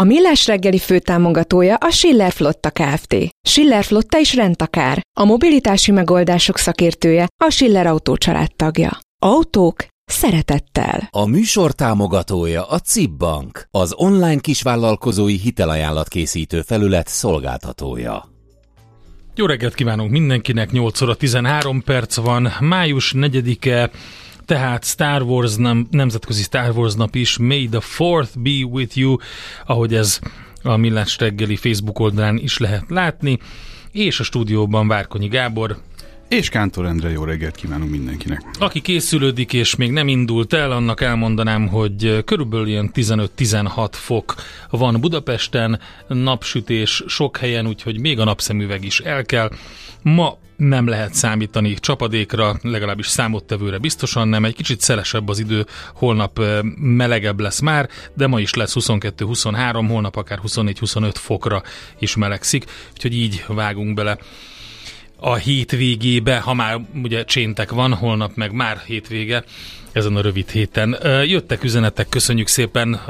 A Millás reggeli főtámogatója a Schiller Flotta Kft. Schiller Flotta is rendtakár. A mobilitási megoldások szakértője a Schiller Autó tagja. Autók szeretettel. A műsor támogatója a CIP Bank, az online kisvállalkozói hitelajánlat készítő felület szolgáltatója. Jó reggelt kívánunk mindenkinek, 8 óra 13 perc van, május 4-e, tehát Star Wars nem, nemzetközi Star Wars nap is, May the Fourth be with you, ahogy ez a Millás reggeli Facebook oldalán is lehet látni, és a stúdióban Várkonyi Gábor, és Kántor Endre, jó reggelt kívánunk mindenkinek. Aki készülődik és még nem indult el, annak elmondanám, hogy körülbelül ilyen 15-16 fok van Budapesten, napsütés sok helyen, úgyhogy még a napszemüveg is el kell. Ma nem lehet számítani csapadékra, legalábbis számottevőre biztosan nem. Egy kicsit szelesebb az idő, holnap melegebb lesz már, de ma is lesz 22-23, holnap akár 24-25 fokra is melegszik, úgyhogy így vágunk bele a hétvégébe, ha már ugye cséntek van, holnap meg már hétvége, ezen a rövid héten. Jöttek üzenetek, köszönjük szépen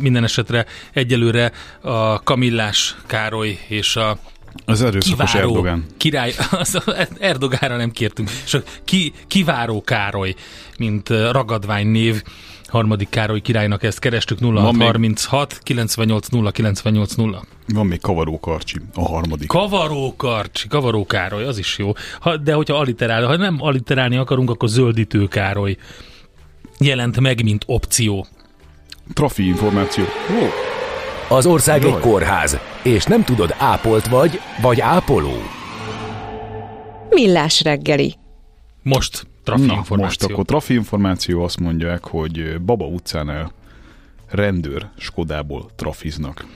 minden esetre egyelőre a Kamillás Károly és a az erőszakos kiváró Erdogán. Király, az Erdogára nem kértünk, és a ki, kiváró Károly, mint ragadvány név, harmadik Károly királynak ezt kerestük 0636 98 0 98 0. Van még Kavaró Karcsi, a harmadik. Kavaró Karcsi, Kavaró Károly, az is jó. Ha, de hogyha aliterál, ha nem aliterálni akarunk, akkor Zöldítő Károly jelent meg, mint opció. Trafi információ. Oh. Az ország Jaj. egy kórház, és nem tudod, ápolt vagy, vagy ápoló. Millás reggeli. Most trafi Na, most akkor trafi információ azt mondják, hogy Baba utcánál rendőr Skodából trafiznak.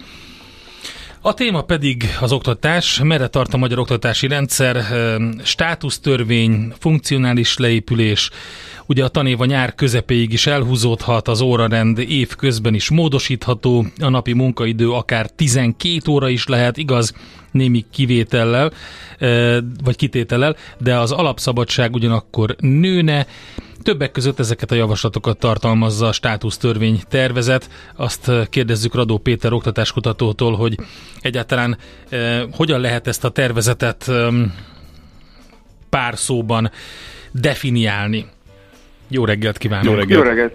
A téma pedig az oktatás, merre tart a magyar oktatási rendszer, státusztörvény, funkcionális leépülés, Ugye a tanév a nyár közepéig is elhúzódhat, az órarend év közben is módosítható, a napi munkaidő akár 12 óra is lehet, igaz, némi kivétellel, vagy kitétellel, de az alapszabadság ugyanakkor nőne, Többek között ezeket a javaslatokat tartalmazza a státusztörvény tervezet. Azt kérdezzük Radó Péter oktatáskutatótól, hogy egyáltalán eh, hogyan lehet ezt a tervezetet eh, pár szóban definiálni. Jó reggelt kívánok! Jó reggelt, jó reggelt,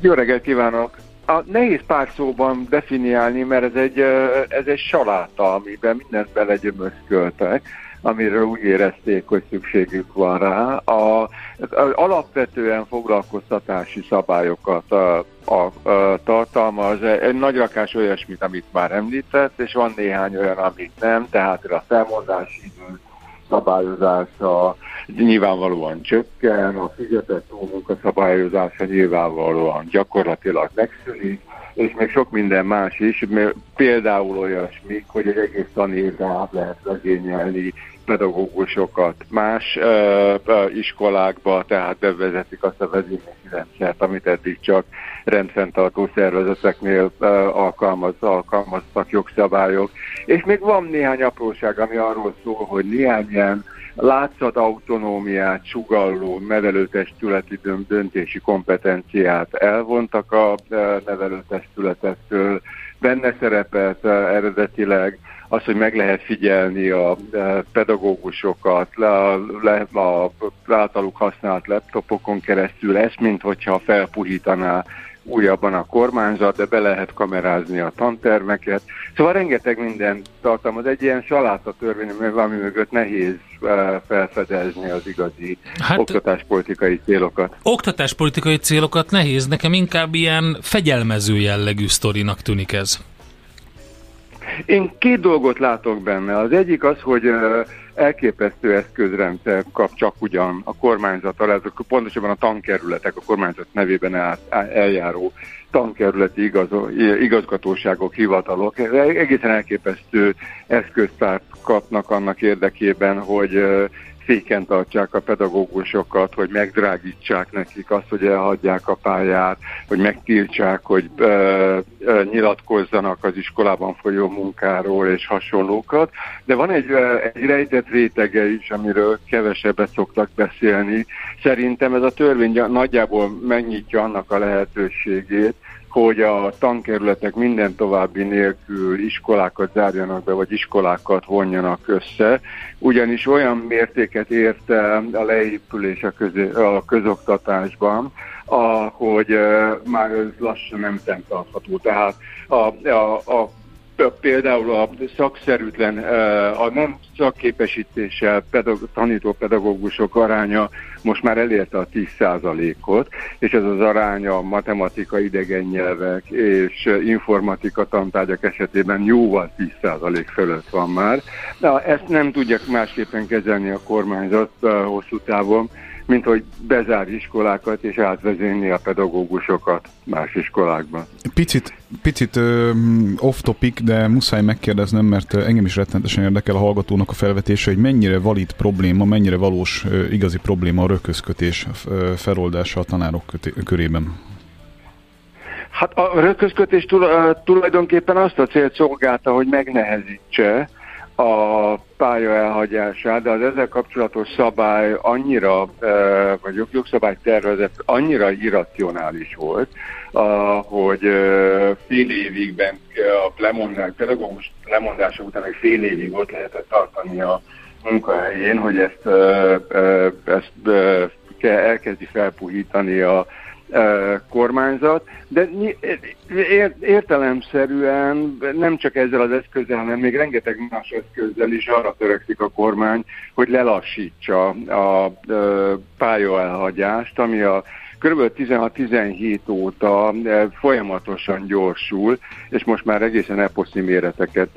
jó reggelt kívánok! A nehéz pár szóban definiálni, mert ez egy, ez egy saláta, amiben mindent belegyömözköltek amiről úgy érezték, hogy szükségük van rá. A, a, alapvetően foglalkoztatási szabályokat a, a, a tartalmaz, egy nagy rakás olyasmit, amit már említett, és van néhány olyan, amit nem, tehát a felmondási idő szabályozása nyilvánvalóan csökken, a fizetett túlmunka szabályozása nyilvánvalóan gyakorlatilag megszűnik, és még sok minden más is, például olyasmi, hogy egy egész tanévre át lehet vezényelni pedagógusokat más uh, iskolákba, tehát bevezetik azt a vezénylési rendszert, amit eddig csak rendfenntartó szervezeteknél uh, alkalmaz, alkalmaztak jogszabályok. És még van néhány apróság, ami arról szól, hogy néhány ilyen látszat autonómiát sugalló nevelőtestületi döntési kompetenciát elvontak a nevelőtestületektől, benne szerepelt eredetileg az, hogy meg lehet figyelni a pedagógusokat a, a, a általuk használt laptopokon keresztül, ezt, mint hogyha felpuhítaná újabban a kormányzat, de be lehet kamerázni a tantermeket. Szóval rengeteg minden tartalmaz. Egy ilyen saláta törvény, ami mögött nehéz felfedezni az igazi hát, oktatáspolitikai célokat. Oktatáspolitikai célokat nehéz, nekem inkább ilyen fegyelmező jellegű sztorinak tűnik ez. Én két dolgot látok benne. Az egyik az, hogy elképesztő eszközrendszer kap csak ugyan a kormányzat, ez pontosabban a tankerületek, a kormányzat nevében eljáró tankerületi igaz, igazgatóságok, hivatalok. Egészen elképesztő eszköztárt kapnak annak érdekében, hogy széken tartsák a pedagógusokat, hogy megdrágítsák nekik azt, hogy elhagyják a pályát, hogy megtiltsák, hogy ö, ö, nyilatkozzanak az iskolában folyó munkáról és hasonlókat. De van egy, egy rejtett rétege is, amiről kevesebbet szoktak beszélni. Szerintem ez a törvény nagyjából megnyitja annak a lehetőségét, hogy a tankerületek minden további nélkül iskolákat zárjanak be, vagy iskolákat vonjanak össze, ugyanis olyan mértéket ért a leépülés a, közé, a közoktatásban, hogy már ez lassan nem fenntartható. Tehát a, a, a például a szakszerűtlen, a nem szakképesítéssel pedagog, tanító pedagógusok aránya most már elérte a 10%-ot, és ez az aránya a matematika, idegen nyelvek és informatika tantárgyak esetében jóval 10% fölött van már. De ezt nem tudják másképpen kezelni a kormányzat hosszú távon, mint hogy bezár iskolákat és átvezényli a pedagógusokat más iskolákban. Picit, picit uh, off-topic, de muszáj megkérdeznem, mert engem is rettentesen érdekel a hallgatónak a felvetése, hogy mennyire valid probléma, mennyire valós igazi probléma a röközkötés feloldása a tanárok körében. Hát a röközkötés tulajdonképpen azt a célt szolgálta, hogy megnehezítse a pálya elhagyását, de az ezzel kapcsolatos szabály annyira, vagy jogszabály tervezet annyira irracionális volt, hogy fél évig a lemondás, pedagógus lemondása után egy fél évig ott lehetett tartani a munkahelyén, hogy ezt, ezt elkezdi felpuhítani a kormányzat, de értelemszerűen nem csak ezzel az eszközzel, hanem még rengeteg más eszközzel is arra törekszik a kormány, hogy lelassítsa a pályaelhagyást, ami a kb. 16-17 óta folyamatosan gyorsul, és most már egészen eposzi méreteket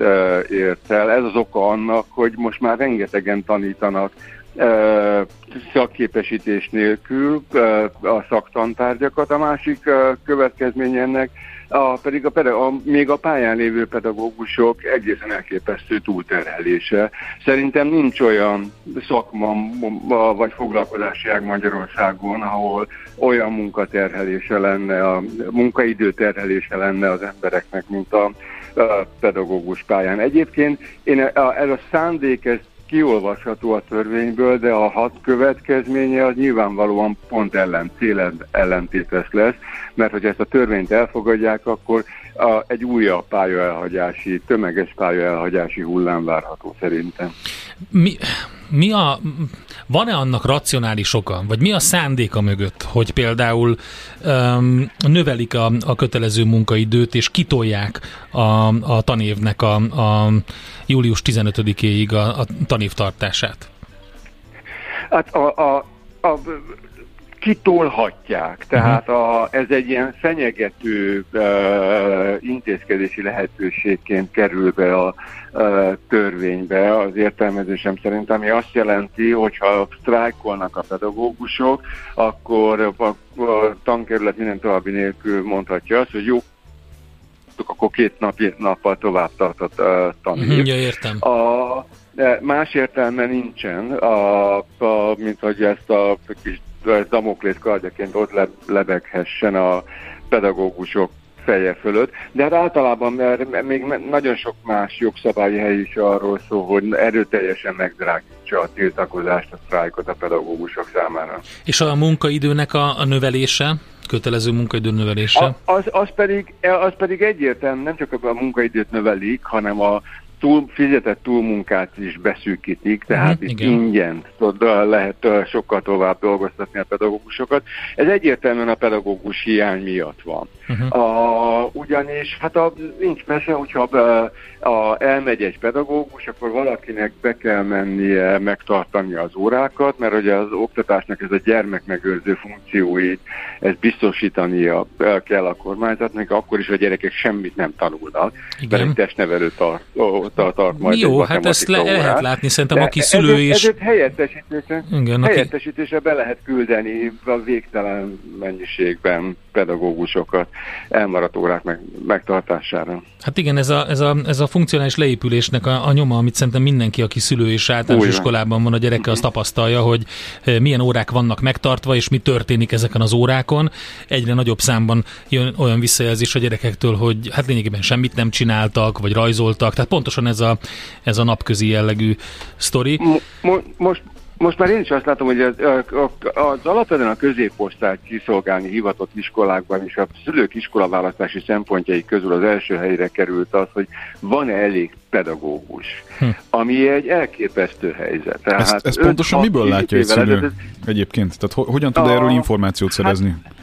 ért el. Ez az oka annak, hogy most már rengetegen tanítanak szakképesítés nélkül a szaktantárgyakat. A másik következmény ennek a, pedig a, a, még a pályán lévő pedagógusok egészen elképesztő túlterhelése. Szerintem nincs olyan szakma vagy foglalkozási ág Magyarországon, ahol olyan munkaterhelése lenne, a munkaidő terhelése lenne az embereknek, mint a, a pedagógus pályán. Egyébként én a, ez a szándék, ez kiolvasható a törvényből, de a hat következménye az nyilvánvalóan pont ellen, céled ellentétes lesz, mert hogy ezt a törvényt elfogadják, akkor a, egy újabb pályaelhagyási, tömeges pályaelhagyási hullám várható szerintem. Mi, mi a, van-e annak racionális oka, vagy mi a szándéka mögött, hogy például um, növelik a, a kötelező munkaidőt, és kitolják a, a tanévnek a, a július 15-éig a, a tanévtartását? Hát a, a, a kitolhatják. Tehát mhm. a, ez egy ilyen fenyegető uh, intézkedési lehetőségként kerül be a uh, törvénybe az értelmezésem szerint, ami azt jelenti, hogyha sztrájkolnak a pedagógusok, akkor a, a tankerület minden további nélkül mondhatja azt, hogy jó, akkor két nap, nappal tovább tartott uh, tanév. Mhm, ja, értem. A, más értelme nincsen, a, a, mint hogy ezt a kis Damoklész kardjaként ott le, lebeghessen a pedagógusok feje fölött, de hát általában mert még nagyon sok más jogszabályi hely is arról szól, hogy erőteljesen megdrágítsa a tiltakozást, a sztrájkot a pedagógusok számára. És a munkaidőnek a, a növelése? kötelező munkaidő növelése? A, az, az, pedig, az pedig egyértelmű, nem csak a munkaidőt növelik, hanem a túl, fizetett túlmunkát is beszűkítik, tehát uh-huh, itt igen. ingyen lehet sokkal tovább dolgoztatni a pedagógusokat. Ez egyértelműen a pedagógus hiány miatt van. Uh-huh. A, ugyanis, hát a, nincs mese, hogyha be, a, elmegy egy pedagógus, akkor valakinek be kell mennie megtartani az órákat, mert ugye az oktatásnak ez a gyermekmegőrző funkcióit, ez biztosítania kell a kormányzatnak, akkor is a gyerekek semmit nem tanulnak, Igen. mert egy testnevelő tar- tart majd Jó, hát ezt le, lehet látni, szerintem aki szülő ezért, is... Ezért helyettesítése, Igen, helyettesítése aki... be lehet küldeni a végtelen mennyiségben pedagógusokat elmaradt órák meg, megtartására. Hát igen, ez a, ez a, ez a funkcionális leépülésnek a, a nyoma, amit szerintem mindenki, aki szülő és általános Újra. iskolában van a gyereke, az tapasztalja, hogy eh, milyen órák vannak megtartva, és mi történik ezeken az órákon. Egyre nagyobb számban jön olyan visszajelzés a gyerekektől, hogy hát lényegében semmit nem csináltak, vagy rajzoltak. Tehát pontosan ez a, ez a napközi jellegű sztori. Mo- most, most már én is azt látom, hogy az, az alapvetően a középosztályt kiszolgálni hivatott iskolákban és a szülők iskolaválasztási szempontjai közül az első helyre került az, hogy van-e elég pedagógus, hm. ami egy elképesztő helyzet. Tehát ezt pontosan miből látja egy szülő ez, egyébként? Tehát ho- hogyan tud a, erről információt szerezni? Hát,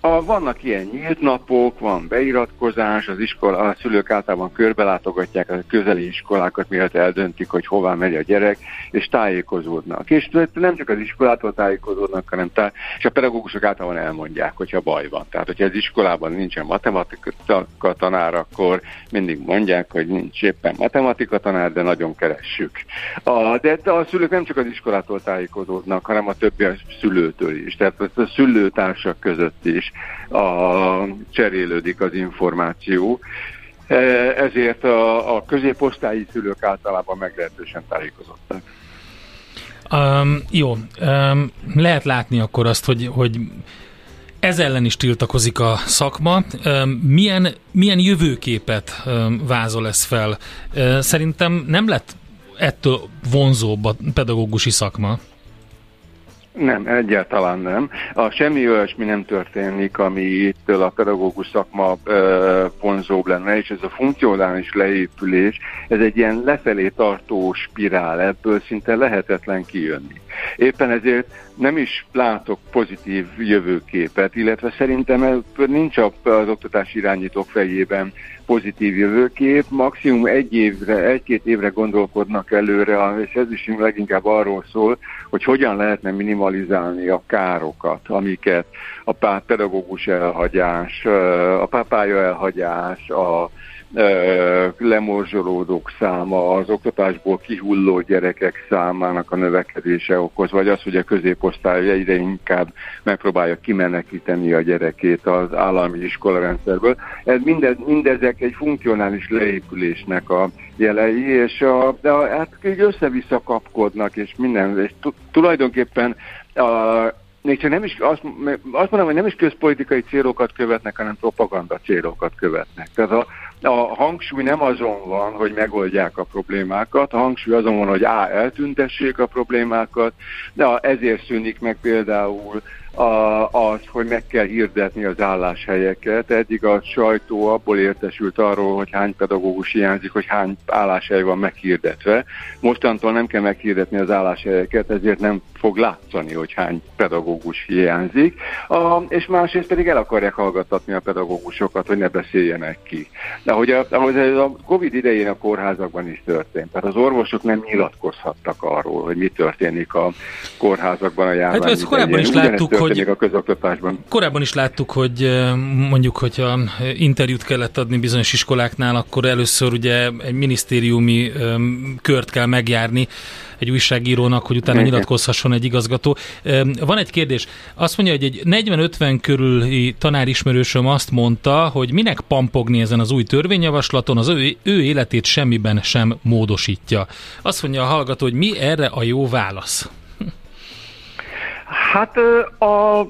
a, vannak ilyen nyílt napok, van beiratkozás, az iskola, a szülők általában körbelátogatják a közeli iskolákat, miatt eldöntik, hogy hová megy a gyerek, és tájékozódnak. És nem csak az iskolától tájékozódnak, hanem tá- és a pedagógusok általában elmondják, hogyha baj van. Tehát, hogyha az iskolában nincsen matematika tanár, akkor mindig mondják, hogy nincs éppen matematika tanár, de nagyon keressük. A, de a szülők nem csak az iskolától tájékozódnak, hanem a többi a szülőtől is. Tehát a szülőtársak között is a, cserélődik az információ. E, ezért a, a középosztályi szülők általában meglehetősen tájékozottak. Um, jó, um, lehet látni akkor azt, hogy, hogy ez ellen is tiltakozik a szakma. Milyen, milyen jövőképet vázol ez fel? Szerintem nem lett ettől vonzóbb a pedagógusi szakma. Nem, egyáltalán nem. A semmi olyasmi nem történik, ami itt a pedagógus szakma ö, vonzóbb lenne, és ez a funkcionális leépülés, ez egy ilyen lefelé tartó spirál, ebből szinte lehetetlen kijönni. Éppen ezért nem is látok pozitív jövőképet, illetve szerintem nincs az oktatási irányítók fejében pozitív jövőkép, maximum egy évre, egy-két évre gondolkodnak előre, és ez is leginkább arról szól, hogy hogyan lehetne minimalizálni a károkat, amiket a pedagógus elhagyás, a pápája elhagyás, a lemorzsolódók száma, az oktatásból kihulló gyerekek számának a növekedése okoz, vagy az, hogy a középosztály egyre inkább megpróbálja kimenekíteni a gyerekét az állami iskolarendszerből. Ez mindez, mindezek egy funkcionális leépülésnek a jelei, és a, de a, hát így össze-vissza kapkodnak, és minden, és tulajdonképpen a, még csak nem is, azt, azt mondom, hogy nem is közpolitikai célokat követnek, hanem propaganda célokat követnek. Tehát a, a hangsúly nem azon van, hogy megoldják a problémákat, a hangsúly azon van, hogy A, eltüntessék a problémákat, de ezért szűnik meg például a, az, hogy meg kell hirdetni az álláshelyeket. Eddig a sajtó abból értesült arról, hogy hány pedagógus hiányzik, hogy hány álláshely van meghirdetve. Mostantól nem kell meghirdetni az álláshelyeket, ezért nem fog látszani, hogy hány pedagógus hiányzik. A, és másrészt pedig el akarják hallgattatni a pedagógusokat, hogy ne beszéljenek ki. De ahogy a, ahogy a Covid idején a kórházakban is történt. Tehát az orvosok nem nyilatkozhattak arról, hogy mi történik a kórházakban a járvány hát, ezt korábban is láttuk, hogy hogy a közoktatásban. Korábban is láttuk, hogy mondjuk, hogyha interjút kellett adni bizonyos iskoláknál, akkor először ugye egy minisztériumi kört kell megjárni egy újságírónak, hogy utána nyilatkozhasson egy igazgató. Van egy kérdés. Azt mondja, hogy egy 40-50 körüli tanárismerősöm azt mondta, hogy minek pampogni ezen az új törvényjavaslaton, az ő, ő életét semmiben sem módosítja. Azt mondja a hallgató, hogy mi erre a jó válasz? Hát a,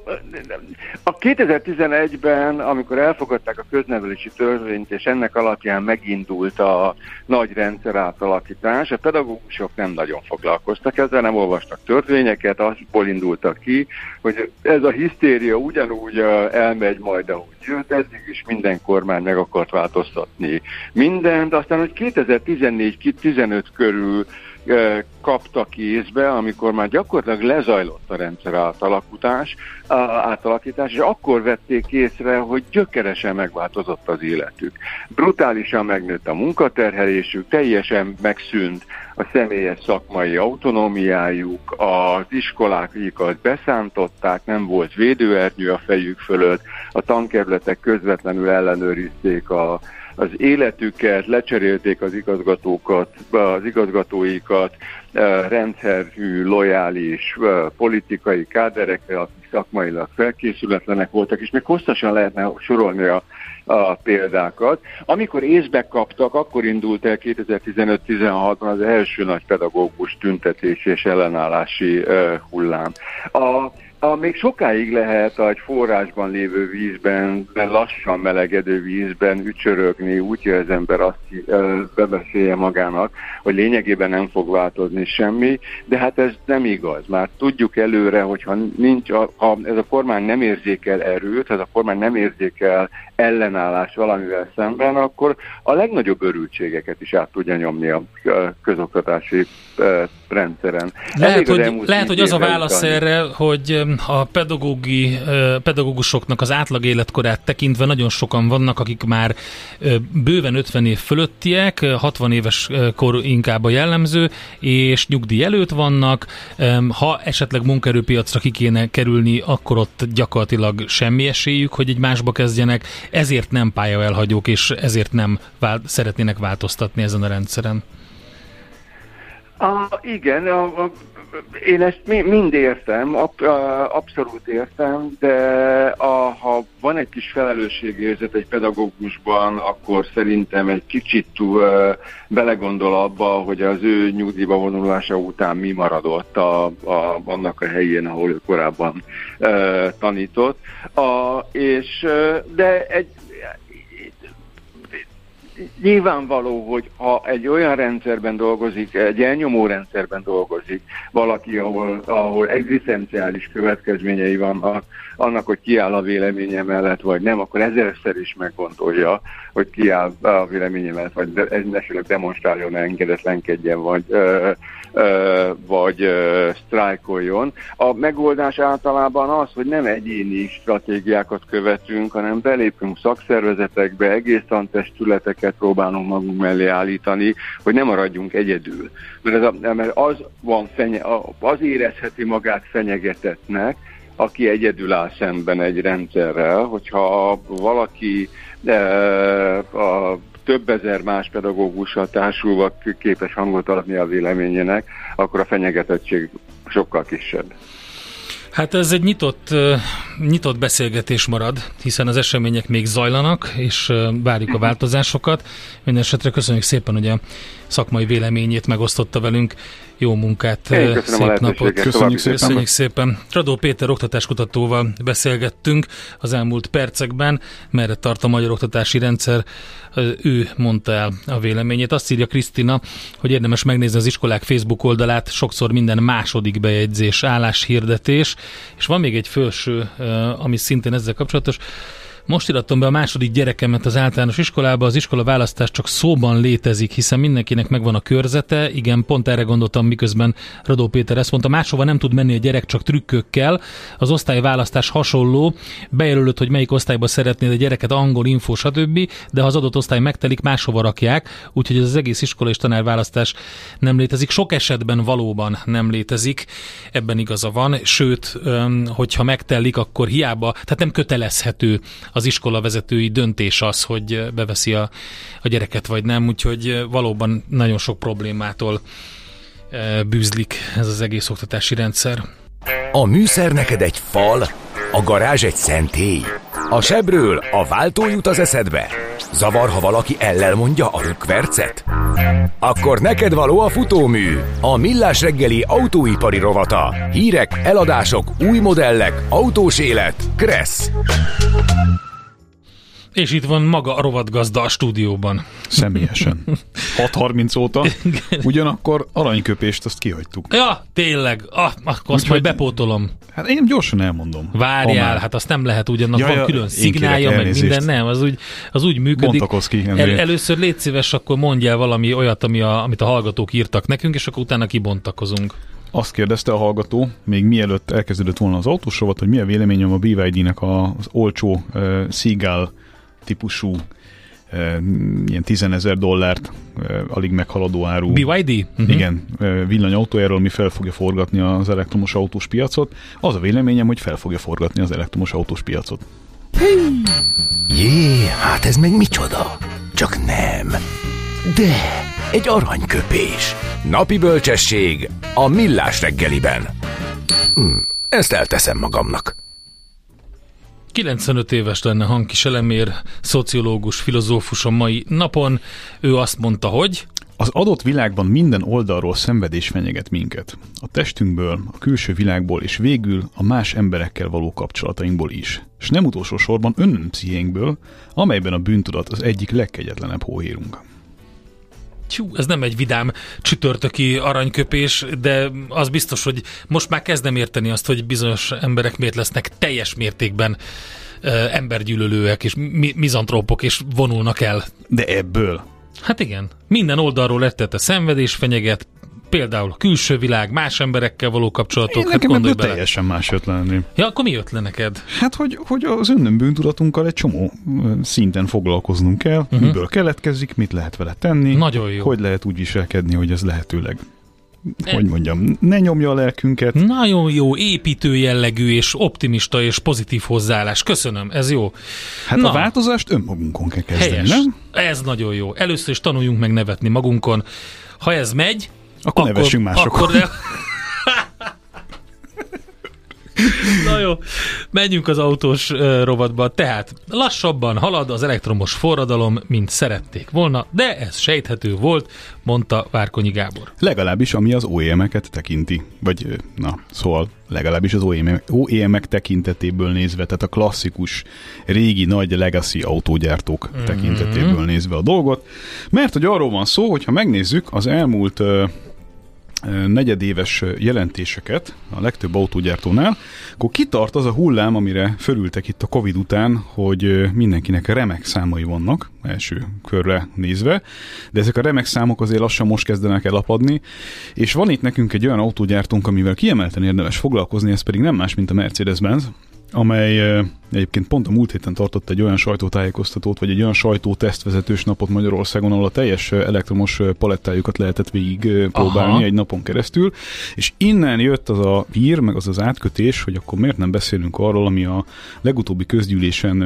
a 2011-ben, amikor elfogadták a köznevelési törvényt, és ennek alapján megindult a nagy rendszer átalakítás, a pedagógusok nem nagyon foglalkoztak ezzel, nem olvastak törvényeket, azból indultak ki, hogy ez a hisztéria ugyanúgy elmegy majd, ahogy jött, eddig is minden kormány meg akart változtatni mindent, aztán, hogy 2014-15 körül kapta kézbe, amikor már gyakorlatilag lezajlott a rendszer átalakítás, átalakítás, és akkor vették észre, hogy gyökeresen megváltozott az életük. Brutálisan megnőtt a munkaterhelésük, teljesen megszűnt a személyes szakmai autonómiájuk, az iskoláikat beszántották, nem volt védőernyő a fejük fölött, a tankerületek közvetlenül ellenőrizték a az életüket, lecserélték az igazgatókat, az igazgatóikat, rendszerű, lojális politikai káderekre, akik szakmailag felkészületlenek voltak, és még hosszasan lehetne sorolni a, a példákat. Amikor észbe kaptak, akkor indult el 2015-16-ban az első nagy pedagógus tüntetés és ellenállási hullám. A a, még sokáig lehet egy forrásban lévő vízben, de lassan melegedő vízben ücsörögni, úgy, az ember azt bebeszélje magának, hogy lényegében nem fog változni semmi, de hát ez nem igaz. Már tudjuk előre, hogyha nincs, ha ez a kormány nem érzékel erőt, ez a kormány nem érzékel ellenállás valamivel szemben, akkor a legnagyobb örültségeket is át tudja nyomni a közoktatási rendszeren. Lehet, hogy, lehet, hogy az a válasz utáni. erre, hogy a pedagógi, pedagógusoknak az átlag életkorát tekintve nagyon sokan vannak, akik már bőven 50 év fölöttiek, 60 éves kor inkább a jellemző, és nyugdíj előtt vannak. Ha esetleg munkaerőpiacra ki kéne kerülni, akkor ott gyakorlatilag semmi esélyük, hogy egy másba kezdjenek, ezért nem pályaelhagyók, és ezért nem vált, szeretnének változtatni ezen a rendszeren. A, igen, a, a, én ezt mind értem, ab, a, abszolút értem, de a, ha van egy kis felelősségérzet egy pedagógusban, akkor szerintem egy kicsit túl uh, belegondol abba, hogy az ő nyugdíjba vonulása után mi maradott a, a, annak a helyén, ahol ő korábban uh, tanított. A, és, de egy nyilvánvaló, hogy ha egy olyan rendszerben dolgozik, egy elnyomó rendszerben dolgozik valaki, ahol, ahol egzisztenciális következményei vannak, annak, hogy kiáll a véleménye mellett, vagy nem, akkor ezerszer is meggondolja, hogy kiáll a véleménye mellett, vagy esetleg demonstráljon, engedetlenkedjen, vagy, ö, ö, vagy ö, sztrájkoljon. A megoldás általában az, hogy nem egyéni stratégiákat követünk, hanem belépünk szakszervezetekbe, egész tantestületeket próbálunk magunk mellé állítani, hogy nem maradjunk egyedül. Mert, ez a, mert az, van fenye, az érezheti magát fenyegetetnek, aki egyedül áll szemben egy rendszerrel, hogyha valaki a több ezer más pedagógussal társulva képes hangot adni a véleményének, akkor a fenyegetettség sokkal kisebb. Hát ez egy nyitott, nyitott beszélgetés marad, hiszen az események még zajlanak, és várjuk a változásokat. Mindenesetre köszönjük szépen, hogy a szakmai véleményét megosztotta velünk. Jó munkát, szép napot. Köszönjük szépen. Köszönjük szépen. Radó Péter oktatáskutatóval beszélgettünk az elmúlt percekben, merre tart a magyar oktatási rendszer. Ő mondta el a véleményét. Azt írja Krisztina, hogy érdemes megnézni az iskolák Facebook oldalát, sokszor minden második bejegyzés, álláshirdetés, és van még egy felső, ami szintén ezzel kapcsolatos, most irattam be a második gyerekemet az általános iskolába, az iskola választás csak szóban létezik, hiszen mindenkinek megvan a körzete. Igen, pont erre gondoltam, miközben Radó Péter ezt mondta, máshova nem tud menni a gyerek csak trükkökkel. Az osztályválasztás hasonló, bejelölöd, hogy melyik osztályba szeretnéd a gyereket, angol, info, stb., de ha az adott osztály megtelik, máshova rakják, úgyhogy ez az egész iskola és tanárválasztás nem létezik. Sok esetben valóban nem létezik, ebben igaza van, sőt, hogyha megtelik, akkor hiába, tehát nem kötelezhető az iskola vezetői döntés az, hogy beveszi a, a gyereket vagy nem, úgyhogy valóban nagyon sok problémától bűzlik ez az egész oktatási rendszer. A műszer neked egy fal, a garázs egy szentély. A sebről a váltó jut az eszedbe. Zavar, ha valaki ellel mondja a rükvercet? Akkor neked való a futómű, a millás reggeli autóipari rovata. Hírek, eladások, új modellek, autós élet. Kressz. És itt van maga a rovatgazda a stúdióban. Személyesen. 6.30 óta. Ugyanakkor aranyköpést azt kihagytuk. Ja, tényleg. Ah, akkor azt majd bepótolom. Hát én gyorsan elmondom. Várjál, hát azt nem lehet ugyanak ja, van ja, külön szignálja, meg minden, nem, az úgy, az úgy működik. ki. El, először légy szíves, akkor mondjál valami olyat, ami a, amit a hallgatók írtak nekünk, és akkor utána kibontakozunk. Azt kérdezte a hallgató, még mielőtt elkezdődött volna az autós rovat, hogy mi a véleményem a BYD-nek az olcsó uh, Seagull típusú ilyen 10 ezer dollárt alig meghaladó áru. BYD? Uh-huh. Igen, villanyautójáról mi fel fogja forgatni az elektromos autós piacot. Az a véleményem, hogy fel fogja forgatni az elektromos autós piacot. Jé, hát ez meg micsoda? Csak nem. De, egy aranyköpés. Napi bölcsesség a millás reggeliben. Hm, ezt elteszem magamnak. 95 éves lenne Hankis Elemér, szociológus, filozófus a mai napon. Ő azt mondta, hogy... Az adott világban minden oldalról szenvedés fenyeget minket. A testünkből, a külső világból és végül a más emberekkel való kapcsolatainkból is. És nem utolsó sorban önnömpszihénkből, amelyben a bűntudat az egyik legkegyetlenebb hóhírunk. Tyú, ez nem egy vidám csütörtöki aranyköpés, de az biztos, hogy most már kezdem érteni azt, hogy bizonyos emberek miért lesznek teljes mértékben ö, embergyűlölőek és mi- mizantrópok és vonulnak el. De ebből Hát igen, minden oldalról a szenvedés fenyeget, például a külső világ, más emberekkel való kapcsolatok, Én hát nekem gondolj ebből bele. teljesen más jött lenni. Ja, akkor mi jött le neked? Hát, hogy, hogy az önnön bűntudatunkkal egy csomó szinten foglalkoznunk kell, uh-huh. miből keletkezik, mit lehet vele tenni, Nagyon jó. hogy lehet úgy viselkedni, hogy ez lehetőleg, E- hogy mondjam, ne nyomja a lelkünket. Nagyon jó, építő jellegű és optimista és pozitív hozzáállás. Köszönöm, ez jó. Hát Na. a változást önmagunkon kell kezdeni, Helyes. nem? Ez nagyon jó. Először is tanuljunk meg nevetni magunkon. Ha ez megy, Akkor nevessünk másokon. Akkor ne... Na jó, menjünk az autós uh, rovatba. Tehát lassabban halad az elektromos forradalom, mint szerették volna, de ez sejthető volt, mondta Várkonyi Gábor. Legalábbis ami az OEM-eket tekinti. Vagy, na, szóval legalábbis az OEM OEM-ek tekintetéből nézve, tehát a klasszikus, régi, nagy legacy autógyártók mm-hmm. tekintetéből nézve a dolgot. Mert hogy arról van szó, hogy ha megnézzük az elmúlt ö, negyedéves jelentéseket a legtöbb autógyártónál, akkor kitart az a hullám, amire fölültek itt a Covid után, hogy mindenkinek remek számai vannak, első körre nézve, de ezek a remek számok azért lassan most kezdenek el apadni, és van itt nekünk egy olyan autógyártónk, amivel kiemelten érdemes foglalkozni, ez pedig nem más, mint a Mercedes-Benz, amely egyébként pont a múlt héten tartott egy olyan sajtótájékoztatót, vagy egy olyan sajtótesztvezetős napot Magyarországon, ahol a teljes elektromos palettájukat lehetett végig próbálni Aha. egy napon keresztül, és innen jött az a hír, meg az az átkötés, hogy akkor miért nem beszélünk arról, ami a legutóbbi közgyűlésen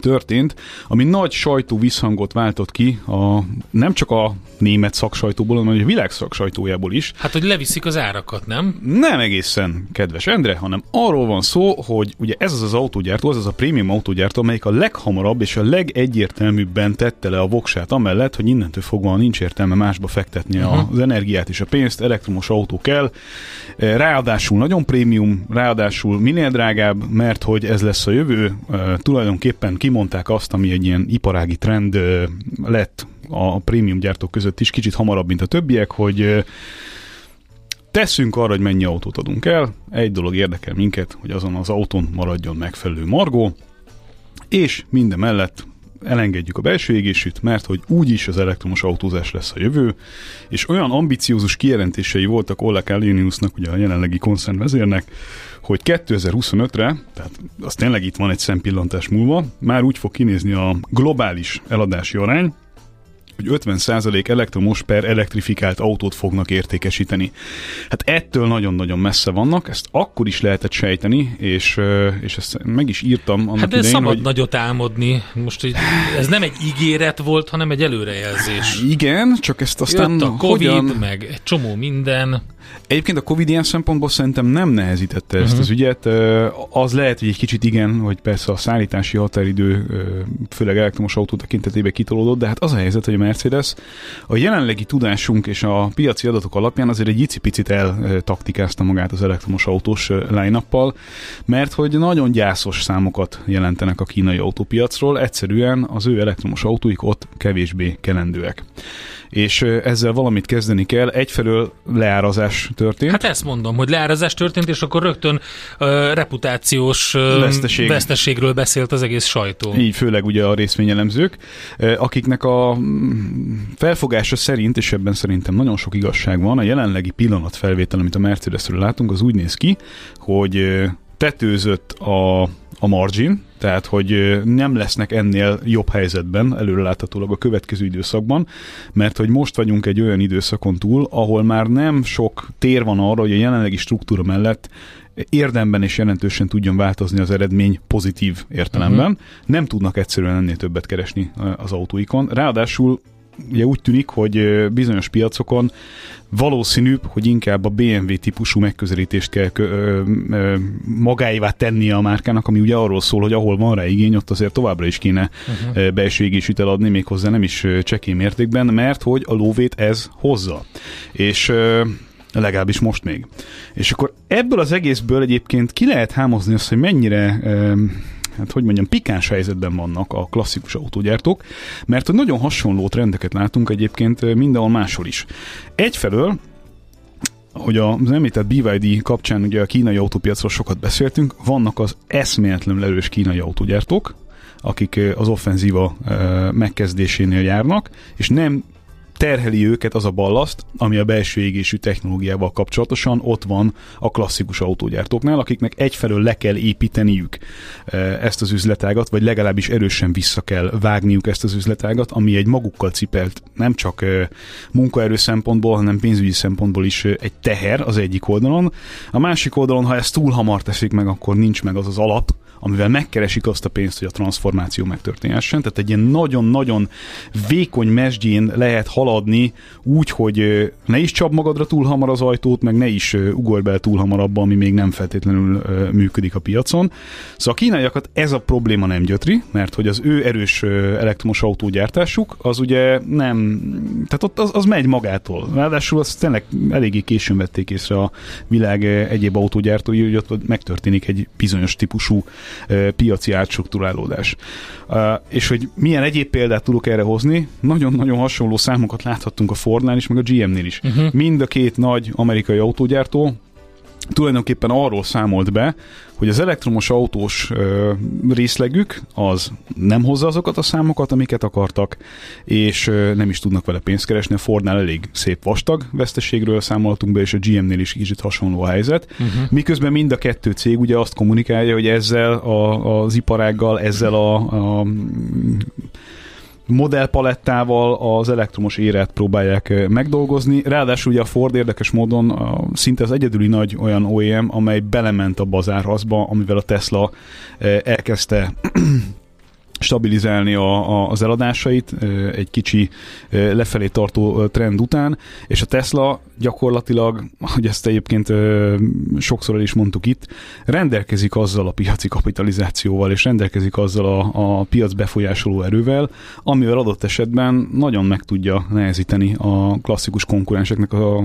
történt, ami nagy sajtó visszhangot váltott ki, a, nem csak a német szaksajtóból, hanem a világ szaksajtójából is. Hát, hogy leviszik az árakat, nem? Nem egészen, kedves Endre, hanem arról van szó, hogy ugye ez az az autógyártó, az az a prémium autógyártó, amelyik a leghamarabb és a legegyértelműbben tette le a voksát, amellett, hogy innentől fogva nincs értelme másba fektetni uh-huh. az energiát és a pénzt, elektromos autó kell. Eh, Ráadásul nagyon prémium, ráadásul minél drágább, mert hogy ez lesz a jövő. Eh, Tulajdonképpen kimondták azt, ami egy ilyen iparági trend lett a prémium gyártók között is, kicsit hamarabb, mint a többiek, hogy teszünk arra, hogy mennyi autót adunk el. Egy dolog érdekel minket, hogy azon az autón maradjon megfelelő margó, és minden mellett elengedjük a belső égésűt, mert hogy úgyis az elektromos autózás lesz a jövő, és olyan ambiciózus kijelentései voltak Ola Kaliniusnak, ugye a jelenlegi koncernvezérnek, hogy 2025-re, tehát az tényleg itt van egy szempillantás múlva, már úgy fog kinézni a globális eladási arány, hogy 50% elektromos per elektrifikált autót fognak értékesíteni. Hát ettől nagyon-nagyon messze vannak, ezt akkor is lehetett sejteni, és, és ezt meg is írtam annak Hát de idején, szabad hogy nagyot álmodni. Most így, ez nem egy ígéret volt, hanem egy előrejelzés. igen, csak ezt aztán Jött a Covid, hogyan... meg egy csomó minden. Egyébként a Covid ilyen szempontból szerintem nem nehezítette ezt uh-huh. az ügyet. Az lehet, hogy egy kicsit igen, hogy persze a szállítási határidő, főleg elektromos autó tekintetében kitolódott, de hát az a helyzet, hogy a Mercedes a jelenlegi tudásunk és a piaci adatok alapján azért egy icipicit eltaktikázta magát az elektromos autós line mert hogy nagyon gyászos számokat jelentenek a kínai autópiacról, egyszerűen az ő elektromos autóik ott kevésbé kelendőek. És ezzel valamit kezdeni kell. Egyfelől leárazás történt. Hát ezt mondom, hogy leárazás történt, és akkor rögtön ö, reputációs ö, Veszteség. veszteségről beszélt az egész sajtó. Így főleg ugye a részvényelemzők, akiknek a felfogása szerint, és ebben szerintem nagyon sok igazság van, a jelenlegi pillanatfelvétel, amit a Mercedesről látunk, az úgy néz ki, hogy tetőzött a a margin, tehát hogy nem lesznek ennél jobb helyzetben előreláthatólag a következő időszakban, mert hogy most vagyunk egy olyan időszakon túl, ahol már nem sok tér van arra, hogy a jelenlegi struktúra mellett érdemben és jelentősen tudjon változni az eredmény pozitív értelemben. Uh-huh. Nem tudnak egyszerűen ennél többet keresni az autóikon. Ráadásul ugye úgy tűnik, hogy bizonyos piacokon valószínűbb, hogy inkább a BMW típusú megközelítést kell ö, ö, magáévá tennie a márkának, ami ugye arról szól, hogy ahol van rá igény, ott azért továbbra is kéne uh-huh. belső égésűt eladni, méghozzá nem is csekély mértékben, mert hogy a lóvét ez hozza. És ö, legalábbis most még. És akkor ebből az egészből egyébként ki lehet hámozni azt, hogy mennyire hát hogy mondjam, pikáns helyzetben vannak a klasszikus autógyártók, mert hogy nagyon hasonló trendeket látunk egyébként mindenhol máshol is. Egyfelől hogy az említett BYD kapcsán ugye a kínai autópiacról sokat beszéltünk, vannak az eszméletlenül erős kínai autógyártók, akik az offenzíva megkezdésénél járnak, és nem terheli őket az a ballaszt, ami a belső égésű technológiával kapcsolatosan ott van a klasszikus autógyártóknál, akiknek egyfelől le kell építeniük e, ezt az üzletágat, vagy legalábbis erősen vissza kell vágniuk ezt az üzletágat, ami egy magukkal cipelt nem csak e, munkaerő szempontból, hanem pénzügyi szempontból is e, egy teher az egyik oldalon. A másik oldalon, ha ezt túl hamar teszik meg, akkor nincs meg az az alap, amivel megkeresik azt a pénzt, hogy a transformáció megtörténhessen. Tehát egy ilyen nagyon-nagyon vékony mesdjén lehet haladni úgy, hogy ne is csap magadra túl hamar az ajtót, meg ne is ugorj be túl hamar abba, ami még nem feltétlenül működik a piacon. Szóval a kínaiakat ez a probléma nem gyötri, mert hogy az ő erős elektromos autógyártásuk, az ugye nem, tehát ott az, az megy magától. Ráadásul azt tényleg eléggé későn vették észre a világ egyéb autógyártói, hogy ott megtörténik egy bizonyos típusú piaci átstruktúrálódás. És hogy milyen egyéb példát tudok erre hozni, nagyon-nagyon hasonló számokat láthattunk a Fordnál is, meg a GM-nél is. Uh-huh. Mind a két nagy amerikai autógyártó tulajdonképpen arról számolt be, hogy az elektromos autós ö, részlegük az nem hozza azokat a számokat, amiket akartak, és ö, nem is tudnak vele pénzt keresni. A Fordnál elég szép vastag veszteségről számoltunk be, és a GM-nél is kicsit hasonló a helyzet. Uh-huh. Miközben mind a kettő cég ugye azt kommunikálja, hogy ezzel a, az iparággal, ezzel a, a modellpalettával az elektromos éret próbálják megdolgozni. Ráadásul ugye a Ford érdekes módon szinte az egyedüli nagy olyan OEM, amely belement a bazárhaszba, amivel a Tesla elkezdte stabilizálni a, a, az eladásait egy kicsi lefelé tartó trend után, és a Tesla gyakorlatilag, hogy ezt egyébként sokszor el is mondtuk itt, rendelkezik azzal a piaci kapitalizációval, és rendelkezik azzal a, a piac befolyásoló erővel, amivel adott esetben nagyon meg tudja nehezíteni a klasszikus konkurenseknek a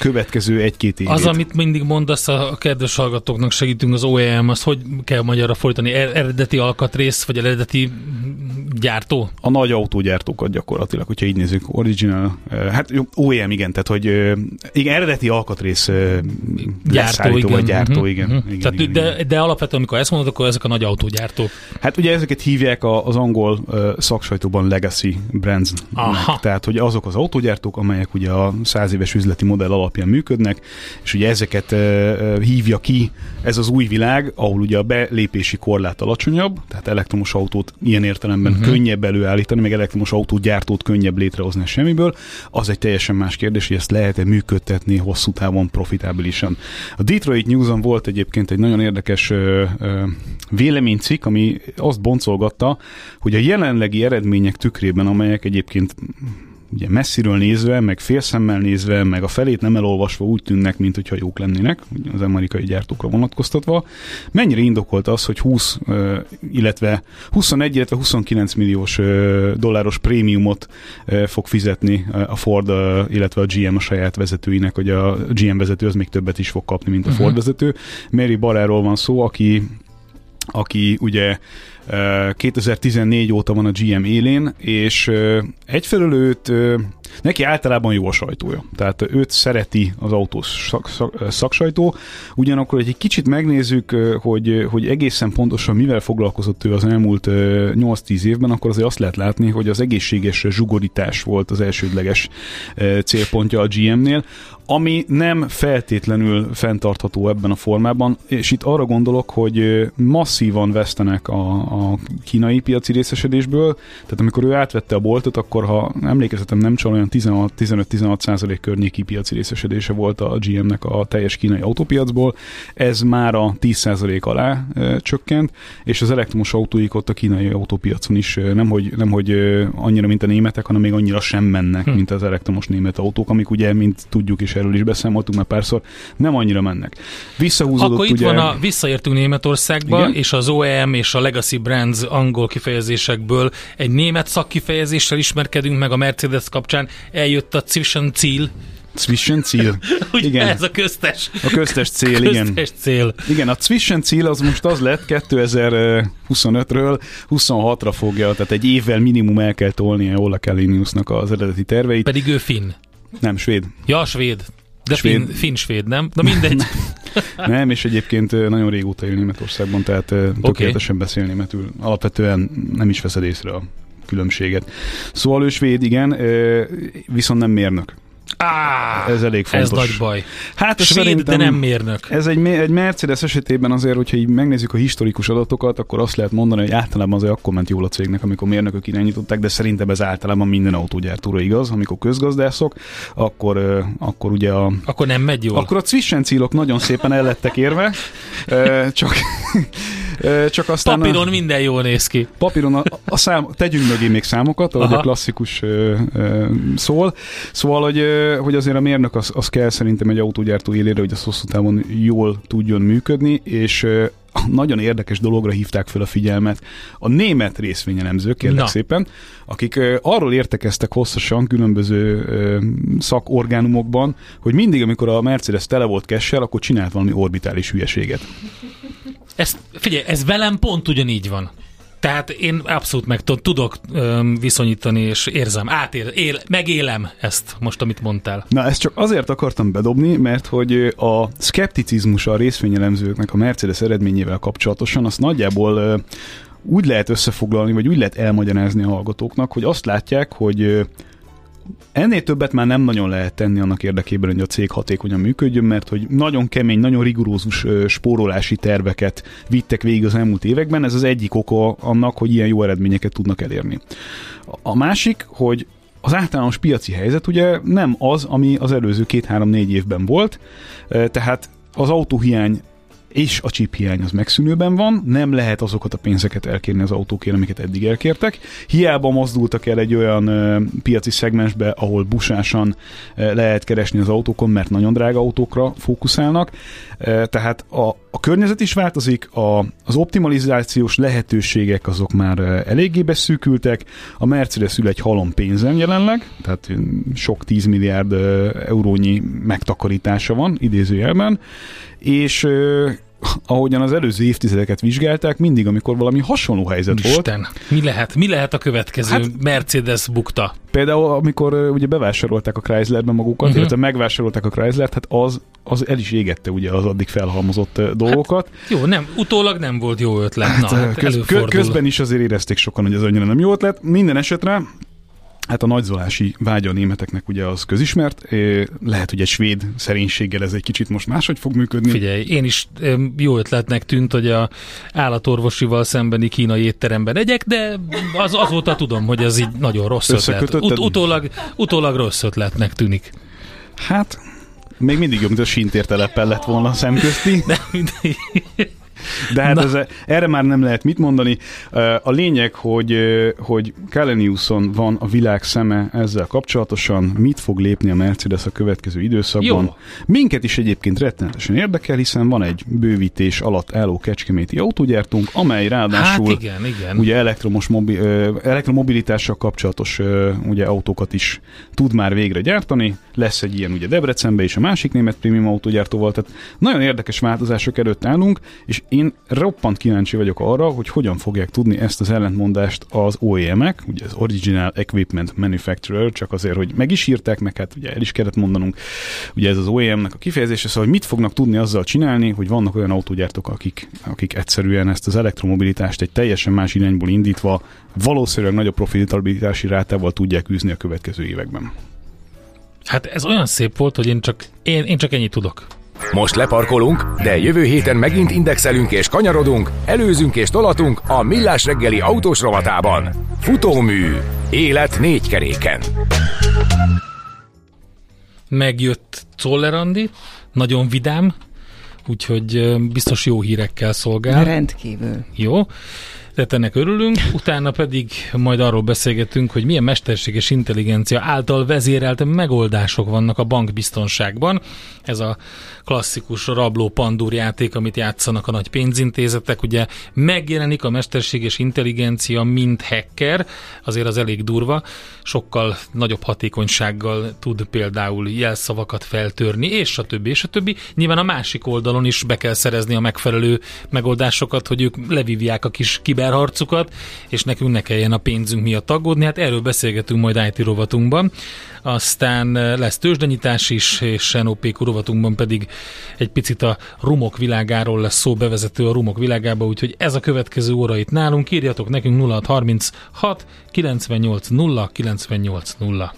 következő egy-két évét. Az, amit mindig mondasz a kedves hallgatóknak, segítünk az OEM, az hogy kell magyarra fordítani? Er-, eredeti alkatrész, vagy eredeti gyártó? A nagy autógyártókat gyakorlatilag, hogyha így nézzük, original, hát OEM igen, tehát hogy igen, eredeti alkatrész gyártó, igen. vagy gyártó, uh-huh. igen. Uh-huh. igen, Tehát, igen, de, igen. de alapvetően, amikor ezt mondod, akkor ezek a nagy autógyártók. Hát ugye ezeket hívják az angol szaksajtóban legacy brands Tehát, hogy azok az autógyártók, amelyek ugye a száz éves üzleti modell alapján működnek, és ugye ezeket hívja ki ez az új világ, ahol ugye a belépési korlát alacsonyabb, tehát elektromos autót ilyen értelemben uh-huh. könnyebb előállítani, meg elektromos autógyártót könnyebb létrehozni semmiből, az egy teljesen más kérdés, hogy ezt lehet-e működtetni hosszú távon profitábilisan. A Detroit News-on volt egyébként egy nagyon érdekes ö, ö, véleménycikk, ami azt boncolgatta, hogy a jelenlegi eredmények tükrében, amelyek egyébként ugye messziről nézve, meg félszemmel nézve, meg a felét nem elolvasva úgy tűnnek, mint hogyha jók lennének, az amerikai gyártókra vonatkoztatva. Mennyire indokolt az, hogy 20, illetve 21, illetve 29 milliós dolláros prémiumot fog fizetni a Ford, illetve a GM a saját vezetőinek, hogy a GM vezető az még többet is fog kapni, mint a Ford uh-huh. vezető. Mary Baráról van szó, aki aki ugye 2014 óta van a GM élén, és egyfelől őt neki általában jó a sajtója. Tehát őt szereti az autós szak, szak, szaksajtó. Ugyanakkor, hogy egy kicsit megnézzük, hogy, hogy egészen pontosan mivel foglalkozott ő az elmúlt 8-10 évben, akkor azért azt lehet látni, hogy az egészséges zsugorítás volt az elsődleges célpontja a GM-nél, ami nem feltétlenül fenntartható ebben a formában, és itt arra gondolok, hogy masszívan vesztenek a, a kínai piaci részesedésből, tehát amikor ő átvette a boltot, akkor ha emlékezetem nem csal, olyan 15-16 környéki piaci részesedése volt a GM-nek a teljes kínai autópiacból, ez már a 10% alá e, csökkent, és az elektromos autóik ott a kínai autópiacon is nemhogy, nemhogy annyira, mint a németek, hanem még annyira sem mennek, hm. mint az elektromos német autók, amik ugye, mint tudjuk is erről is beszámoltunk már párszor, nem annyira mennek. Visszahúzódott Akkor itt ugye... van a, visszaértünk Németországba, Igen? és az OEM és a Legacy Brands angol kifejezésekből egy német szakkifejezéssel ismerkedünk meg a Mercedes kapcsán, eljött a Zwischen Ziel, Zwischenziel. igen. Ez a köztes. A köztes cél, köztes igen. Köztes cél. Igen, a Zwischenziel az most az lett 2025-ről 26-ra fogja, tehát egy évvel minimum el kell tolnia Ola Kaliniusnak az eredeti terveit. Pedig ő finn. Nem, svéd. Ja, svéd. De svéd. Finn, finn svéd, nem? Na mindegy. nem, és egyébként nagyon régóta él Németországban, tehát tökéletesen okay. beszél németül. Alapvetően nem is veszed észre a különbséget. Szóval ő svéd, igen, viszont nem mérnök. Á, ez elég fontos. Ez nagy baj. Hát ez Svéd, de nem mérnök. Ez egy, egy Mercedes esetében azért, hogyha így megnézzük a historikus adatokat, akkor azt lehet mondani, hogy általában azért akkor ment jól a cégnek, amikor mérnökök irányították, de szerintem ez általában minden autógyártóra igaz, amikor közgazdászok, akkor, akkor ugye a... Akkor nem megy jól. Akkor a Zwischencílok nagyon szépen el lettek érve, csak csak aztán Papíron a, minden jól néz ki. Papíron a, a szám, tegyünk mögé még számokat, ahogy Aha. a klasszikus ö, ö, szól. Szóval, hogy, ö, hogy azért a mérnök az, az kell szerintem egy autógyártó élére, hogy az hosszú távon jól tudjon működni, és ö, nagyon érdekes dologra hívták fel a figyelmet a német részvényelemzők, kérlek Na. szépen, akik ö, arról értekeztek hosszasan különböző ö, szakorgánumokban, hogy mindig, amikor a Mercedes tele volt kessel, akkor csinált valami orbitális hülyeséget. Ez, figyelj, ez velem pont ugyanígy van. Tehát én abszolút meg tudok öm, viszonyítani, és érzem, átér, él, megélem ezt most, amit mondtál. Na, ezt csak azért akartam bedobni, mert hogy a szkepticizmus a részvényelemzőknek a Mercedes eredményével kapcsolatosan, azt nagyjából úgy lehet összefoglalni, vagy úgy lehet elmagyarázni a hallgatóknak, hogy azt látják, hogy Ennél többet már nem nagyon lehet tenni annak érdekében, hogy a cég hatékonyan működjön, mert hogy nagyon kemény, nagyon rigorózus spórolási terveket vittek végig az elmúlt években, ez az egyik oka annak, hogy ilyen jó eredményeket tudnak elérni. A másik, hogy az általános piaci helyzet ugye nem az, ami az előző két-három-négy évben volt, tehát az autóhiány és a chip hiány az megszűnőben van, nem lehet azokat a pénzeket elkérni az autókért, amiket eddig elkértek. Hiába mozdultak el egy olyan ö, piaci szegmensbe, ahol busásan ö, lehet keresni az autókon, mert nagyon drága autókra fókuszálnak. Ö, tehát a, a környezet is változik, a, az optimalizációs lehetőségek azok már eléggé beszűkültek, a Mercedes ül egy halom pénzen jelenleg, tehát sok 10 milliárd eurónyi megtakarítása van idézőjelben, és ahogyan az előző évtizedeket vizsgálták, mindig, amikor valami hasonló helyzet Isten, volt. mi lehet? Mi lehet a következő hát, Mercedes bukta? Például, amikor ugye bevásárolták a Chryslerbe magukat, uh-huh. illetve megvásárolták a Chryslert, hát az, az el is égette ugye az addig felhalmozott dolgokat. Hát, jó, nem, utólag nem volt jó ötlet. Hát, Na, hát köz, közben is azért érezték sokan, hogy ez annyira nem jó ötlet. Minden esetre Hát a nagyzolási vágya a németeknek ugye az közismert. Lehet, hogy egy svéd szerénységgel ez egy kicsit most máshogy fog működni. Figyelj, én is jó ötletnek tűnt, hogy a állatorvosival szembeni kínai étteremben egyek, de az, azóta tudom, hogy ez így nagyon rossz ötlet. Ut- utólag, utólag rossz ötletnek tűnik. Hát, még mindig jobb, mint a sintérteleppel lett volna szemközti. De mindegy. De hát ez, erre már nem lehet mit mondani. A lényeg, hogy, hogy Kaleniuson van a világ szeme ezzel kapcsolatosan, mit fog lépni a Mercedes a következő időszakban. Jó. Minket is egyébként rettenetesen érdekel, hiszen van egy bővítés alatt álló kecskeméti autógyártunk, amely ráadásul hát igen, igen. ugye elektromos mobi, elektromobilitással kapcsolatos ugye autókat is tud már végre gyártani. Lesz egy ilyen ugye Debrecenbe és a másik német prémium autógyártóval, tehát nagyon érdekes változások előtt állunk, és én roppant kíváncsi vagyok arra, hogy hogyan fogják tudni ezt az ellentmondást az OEM-ek, ugye az Original Equipment Manufacturer, csak azért, hogy meg is írták, meg hát ugye el is kellett mondanunk, ugye ez az OEM-nek a kifejezése, szóval hogy mit fognak tudni azzal csinálni, hogy vannak olyan autógyártók, akik, akik egyszerűen ezt az elektromobilitást egy teljesen más irányból indítva valószínűleg nagyobb profitabilitási rátával tudják űzni a következő években. Hát ez olyan szép volt, hogy én csak, én, én csak ennyit tudok. Most leparkolunk, de jövő héten megint indexelünk és kanyarodunk, előzünk és tolatunk a Millás reggeli autós rovatában. Futómű. Élet négy keréken. Megjött Czoller Andi, nagyon vidám, úgyhogy biztos jó hírekkel szolgál. Rendkívül. Jó tehát ennek örülünk, utána pedig majd arról beszélgetünk, hogy milyen mesterséges intelligencia által vezérelt megoldások vannak a bankbiztonságban. Ez a klasszikus rabló pandúr játék, amit játszanak a nagy pénzintézetek, ugye megjelenik a mesterséges intelligencia, mint hacker, azért az elég durva, sokkal nagyobb hatékonysággal tud például jelszavakat feltörni, és a többi, és a többi. Nyilván a másik oldalon is be kell szerezni a megfelelő megoldásokat, hogy ők levívják a kis kiberharcukat, és nekünk ne kelljen a pénzünk miatt aggódni. Hát erről beszélgetünk majd IT rovatunkban. Aztán lesz tőzsdenyítás is, és NOP rovatunkban pedig egy picit a rumok világáról lesz szó bevezető a rumok világába, úgyhogy ez a következő óra itt nálunk. Írjatok nekünk 0636 98 0 98 0.